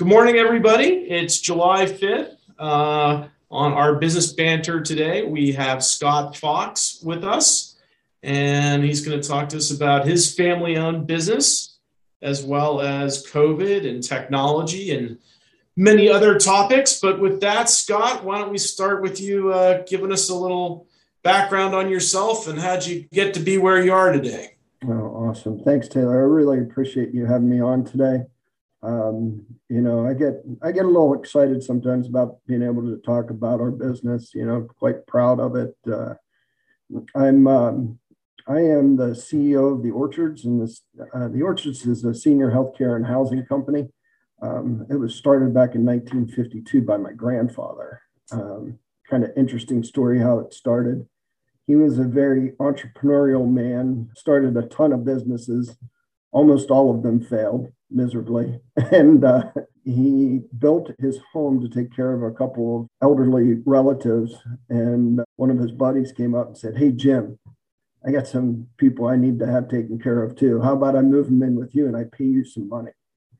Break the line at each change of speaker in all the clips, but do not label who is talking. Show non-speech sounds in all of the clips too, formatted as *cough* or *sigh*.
Good morning, everybody. It's July 5th. Uh, on our business banter today, we have Scott Fox with us, and he's going to talk to us about his family owned business, as well as COVID and technology and many other topics. But with that, Scott, why don't we start with you uh, giving us a little background on yourself and how'd you get to be where you are today?
Oh, awesome. Thanks, Taylor. I really appreciate you having me on today. Um, you know, I get I get a little excited sometimes about being able to talk about our business. You know, quite proud of it. Uh, I'm um, I am the CEO of the Orchards, and this uh, the Orchards is a senior healthcare and housing company. Um, it was started back in 1952 by my grandfather. Um, kind of interesting story how it started. He was a very entrepreneurial man, started a ton of businesses. Almost all of them failed miserably. *laughs* And uh, he built his home to take care of a couple of elderly relatives. And one of his buddies came up and said, Hey, Jim, I got some people I need to have taken care of too. How about I move them in with you and I pay you some money?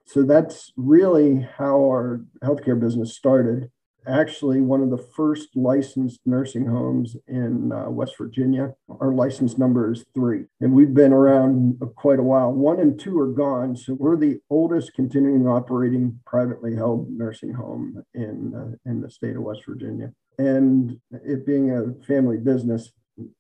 So that's really how our healthcare business started actually one of the first licensed nursing homes in uh, West Virginia. Our license number is three, and we've been around quite a while. One and two are gone, so we're the oldest continuing operating privately held nursing home in uh, in the state of West Virginia. And it being a family business,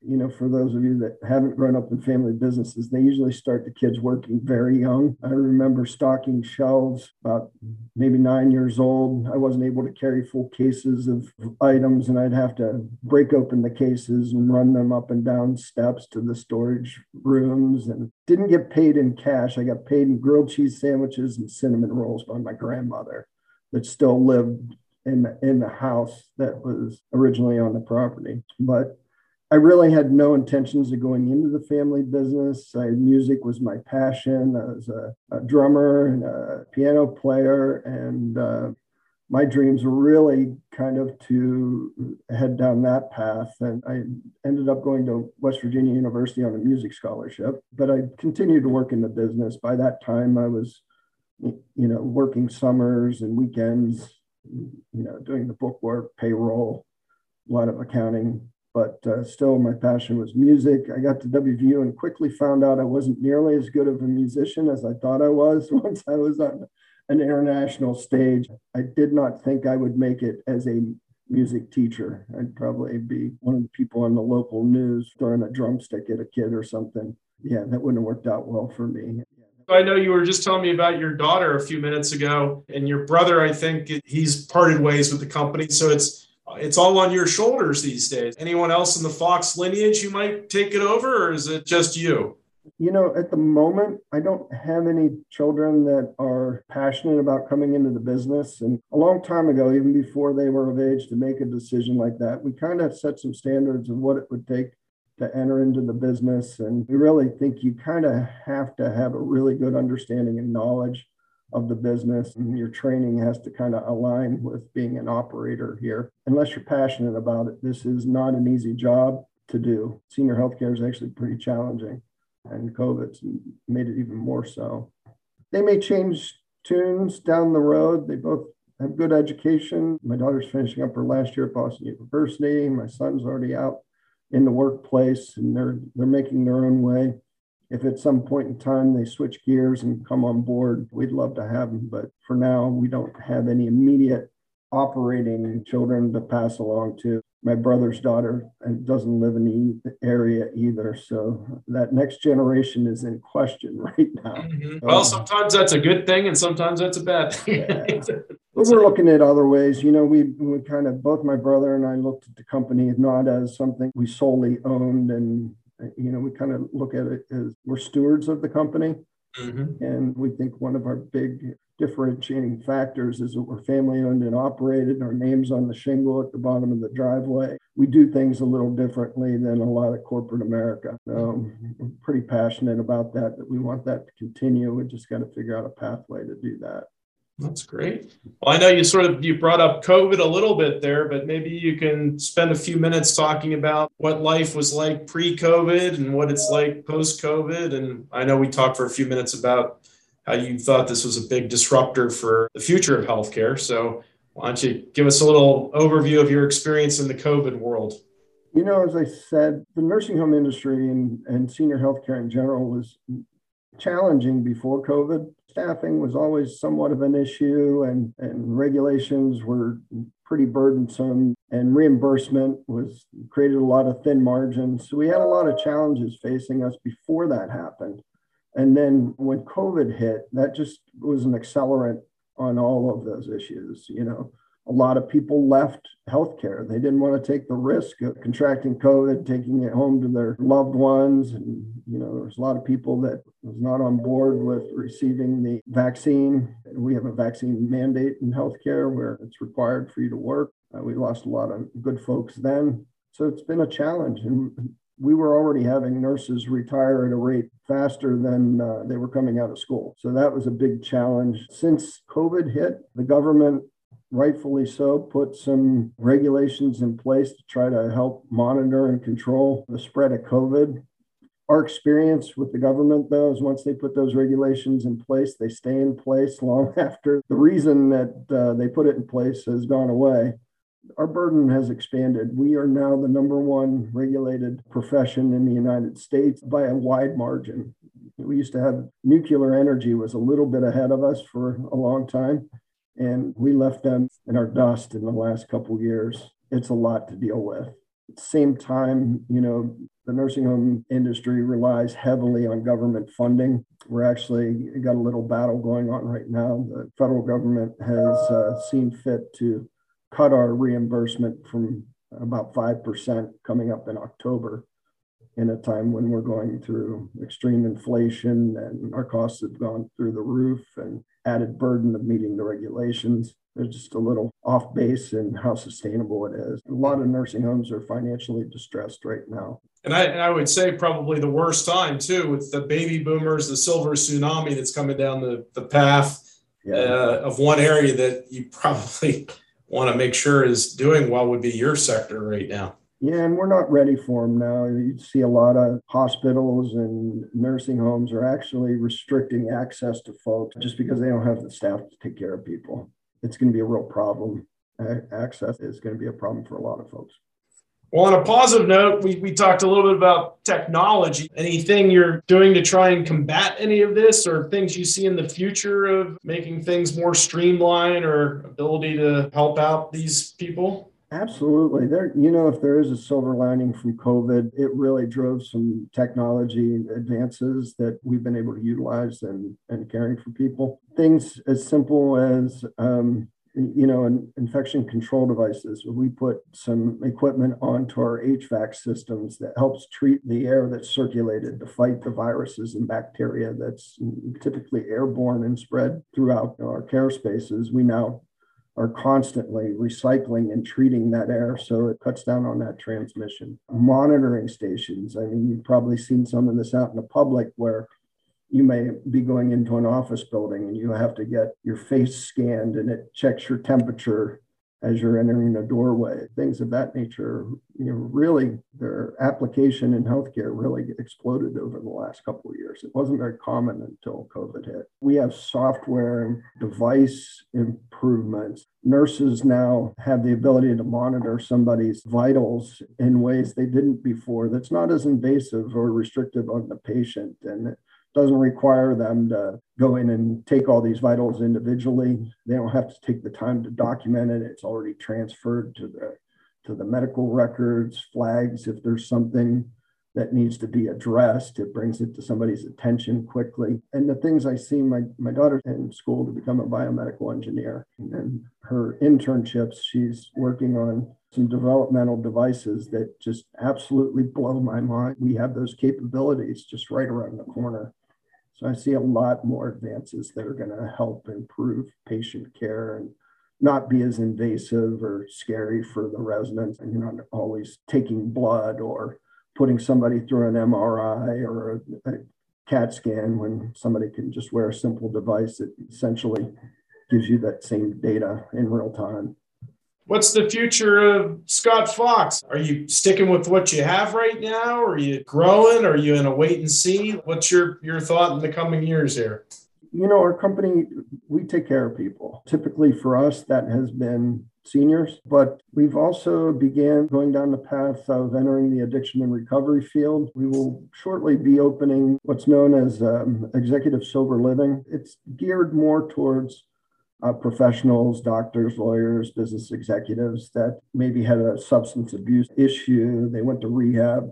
you know, for those of you that haven't grown up in family businesses, they usually start the kids working very young. I remember stocking shelves about maybe nine years old. I wasn't able to carry full cases of items, and I'd have to break open the cases and run them up and down steps to the storage rooms and didn't get paid in cash. I got paid in grilled cheese sandwiches and cinnamon rolls by my grandmother that still lived in the, in the house that was originally on the property. But I really had no intentions of going into the family business. I, music was my passion. I was a, a drummer and a piano player, and uh, my dreams were really kind of to head down that path. And I ended up going to West Virginia University on a music scholarship, but I continued to work in the business. By that time, I was, you know, working summers and weekends, you know, doing the bookwork, payroll, a lot of accounting but uh, still my passion was music. I got to WVU and quickly found out I wasn't nearly as good of a musician as I thought I was *laughs* once I was on an international stage. I did not think I would make it as a music teacher. I'd probably be one of the people on the local news throwing a drumstick at a kid or something. Yeah, that wouldn't have worked out well for me.
I know you were just telling me about your daughter a few minutes ago, and your brother, I think he's parted ways with the company. So it's it's all on your shoulders these days. Anyone else in the Fox lineage you might take it over, or is it just you?
You know, at the moment, I don't have any children that are passionate about coming into the business. And a long time ago, even before they were of age to make a decision like that, we kind of set some standards of what it would take to enter into the business. And we really think you kind of have to have a really good understanding and knowledge of the business and your training has to kind of align with being an operator here. Unless you're passionate about it, this is not an easy job to do. Senior healthcare is actually pretty challenging, and COVID's made it even more so. They may change tunes down the road. They both have good education. My daughter's finishing up her last year at Boston University. My son's already out in the workplace and they're they're making their own way if at some point in time they switch gears and come on board, we'd love to have them. But for now, we don't have any immediate operating children to pass along to. My brother's daughter doesn't live in the area either. So that next generation is in question *laughs* right now.
Mm-hmm. Well, sometimes that's a good thing and sometimes that's a bad thing. yeah. *laughs*
But we're looking at other ways. You know, we, we kind of, both my brother and I looked at the company not as something we solely owned and you know, we kind of look at it as we're stewards of the company. Mm-hmm. And we think one of our big differentiating factors is that we're family owned and operated. Our name's on the shingle at the bottom of the driveway. We do things a little differently than a lot of corporate America. So we're pretty passionate about that, that we want that to continue. We just got to figure out a pathway to do that.
That's great. Well, I know you sort of you brought up COVID a little bit there, but maybe you can spend a few minutes talking about what life was like pre-COVID and what it's like post-COVID. And I know we talked for a few minutes about how you thought this was a big disruptor for the future of healthcare. So, why don't you give us a little overview of your experience in the COVID world?
You know, as I said, the nursing home industry and, and senior healthcare in general was challenging before COVID. Staffing was always somewhat of an issue, and, and regulations were pretty burdensome, and reimbursement was created a lot of thin margins. So we had a lot of challenges facing us before that happened. And then when COVID hit, that just was an accelerant on all of those issues. You know, a lot of people left healthcare. They didn't want to take the risk of contracting COVID, taking it home to their loved ones. And, you know, there's a lot of people that was not on board with receiving the vaccine. We have a vaccine mandate in healthcare where it's required for you to work. Uh, we lost a lot of good folks then. So it's been a challenge. And we were already having nurses retire at a rate faster than uh, they were coming out of school. So that was a big challenge. Since COVID hit, the government rightfully so, put some regulations in place to try to help monitor and control the spread of COVID. Our experience with the government, though, is once they put those regulations in place, they stay in place long *laughs* after the reason that uh, they put it in place has gone away. Our burden has expanded. We are now the number one regulated profession in the United States by a wide margin. We used to have nuclear energy was a little bit ahead of us for a long time and we left them in our dust in the last couple years. It's a lot to deal with. At the same time, you know, the nursing home industry relies heavily on government funding. We're actually got a little battle going on right now. The federal government has uh, seen fit to cut our reimbursement from about 5% coming up in October in a time when we're going through extreme inflation and our costs have gone through the roof and added burden of meeting the regulations. They're just a little off base in how sustainable it is. A lot of nursing homes are financially distressed right now.
And I, and I would say probably the worst time too, with the baby boomers, the silver tsunami that's coming down the, the path yeah. uh, of one area that you probably *laughs* want to make sure is doing well would be your sector right now.
Yeah, and we're not ready for them now. You see a lot of hospitals and nursing homes are actually restricting access to folks just because they don't have the staff to take care of people. It's going to be a real problem. Access is going to be a problem for a lot of folks.
Well, on a positive note, we, we talked a little bit about technology. Anything you're doing to try and combat any of this, or things you see in the future of making things more streamlined or ability to help out these people?
Absolutely. There, you know, if there is a silver lining from COVID, it really drove some technology advances that we've been able to utilize and, and caring for people. Things as simple as, um, you know, in infection control devices. We put some equipment onto our HVAC systems that helps treat the air that's circulated to fight the viruses and bacteria that's typically airborne and spread throughout our care spaces. We now are constantly recycling and treating that air so it cuts down on that transmission. Monitoring stations. I mean, you've probably seen some of this out in the public where you may be going into an office building and you have to get your face scanned and it checks your temperature as you're entering a doorway, things of that nature. You know, really, their application in healthcare really exploded over the last couple of years. It wasn't very common until COVID hit. We have software and device improvements. Nurses now have the ability to monitor somebody's vitals in ways they didn't before. That's not as invasive or restrictive on the patient, and doesn't require them to go in and take all these vitals individually. They don't have to take the time to document it. It's already transferred to the to the medical records, flags if there's something that needs to be addressed. It brings it to somebody's attention quickly. And the things I see my, my daughter in school to become a biomedical engineer. And her internships, she's working on some developmental devices that just absolutely blow my mind. We have those capabilities just right around the corner. So I see a lot more advances that are going to help improve patient care and not be as invasive or scary for the residents. And you're not always taking blood or putting somebody through an MRI or a, a CAT scan when somebody can just wear a simple device that essentially gives you that same data in real time.
What's the future of Scott Fox? Are you sticking with what you have right now? Are you growing? Are you in a wait and see? What's your, your thought in the coming years here?
you know, our company, we take care of people. Typically for us, that has been seniors, but we've also began going down the path of entering the addiction and recovery field. We will shortly be opening what's known as um, executive sober living. It's geared more towards uh, professionals, doctors, lawyers, business executives that maybe had a substance abuse issue. They went to rehab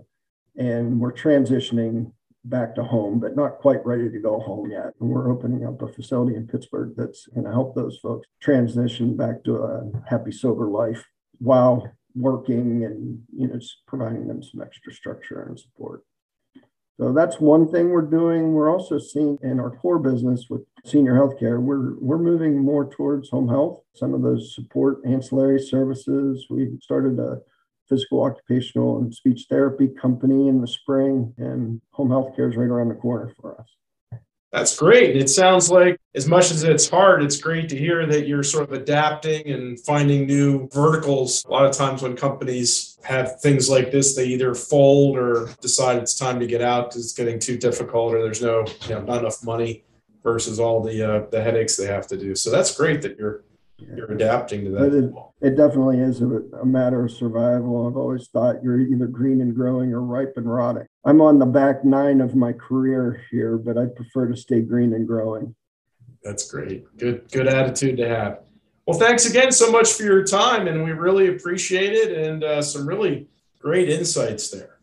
and we're transitioning back to home, but not quite ready to go home yet. And we're opening up a facility in Pittsburgh that's going to help those folks transition back to a happy, sober life while working and you know providing them some extra structure and support. So that's one thing we're doing. We're also seeing in our core business with senior healthcare, we're we're moving more towards home health. Some of those support ancillary services. We started a physical, occupational, and speech therapy company in the spring, and home health care is right around the corner for us.
That's great. It sounds like, as much as it's hard, it's great to hear that you're sort of adapting and finding new verticals. A lot of times, when companies have things like this, they either fold or decide it's time to get out because it's getting too difficult or there's no, you know, not enough money versus all the uh, the headaches they have to do. So that's great that you're you're adapting to that.
It, it, definitely is a, a, matter of survival. I've always thought you're either green and growing or ripe and rotting. I'm on the back nine of my career here, but I prefer to stay green and growing.
That's great. Good, good attitude to have. Well, thanks again so much for your time, and we really appreciate it, and uh, some really great insights there.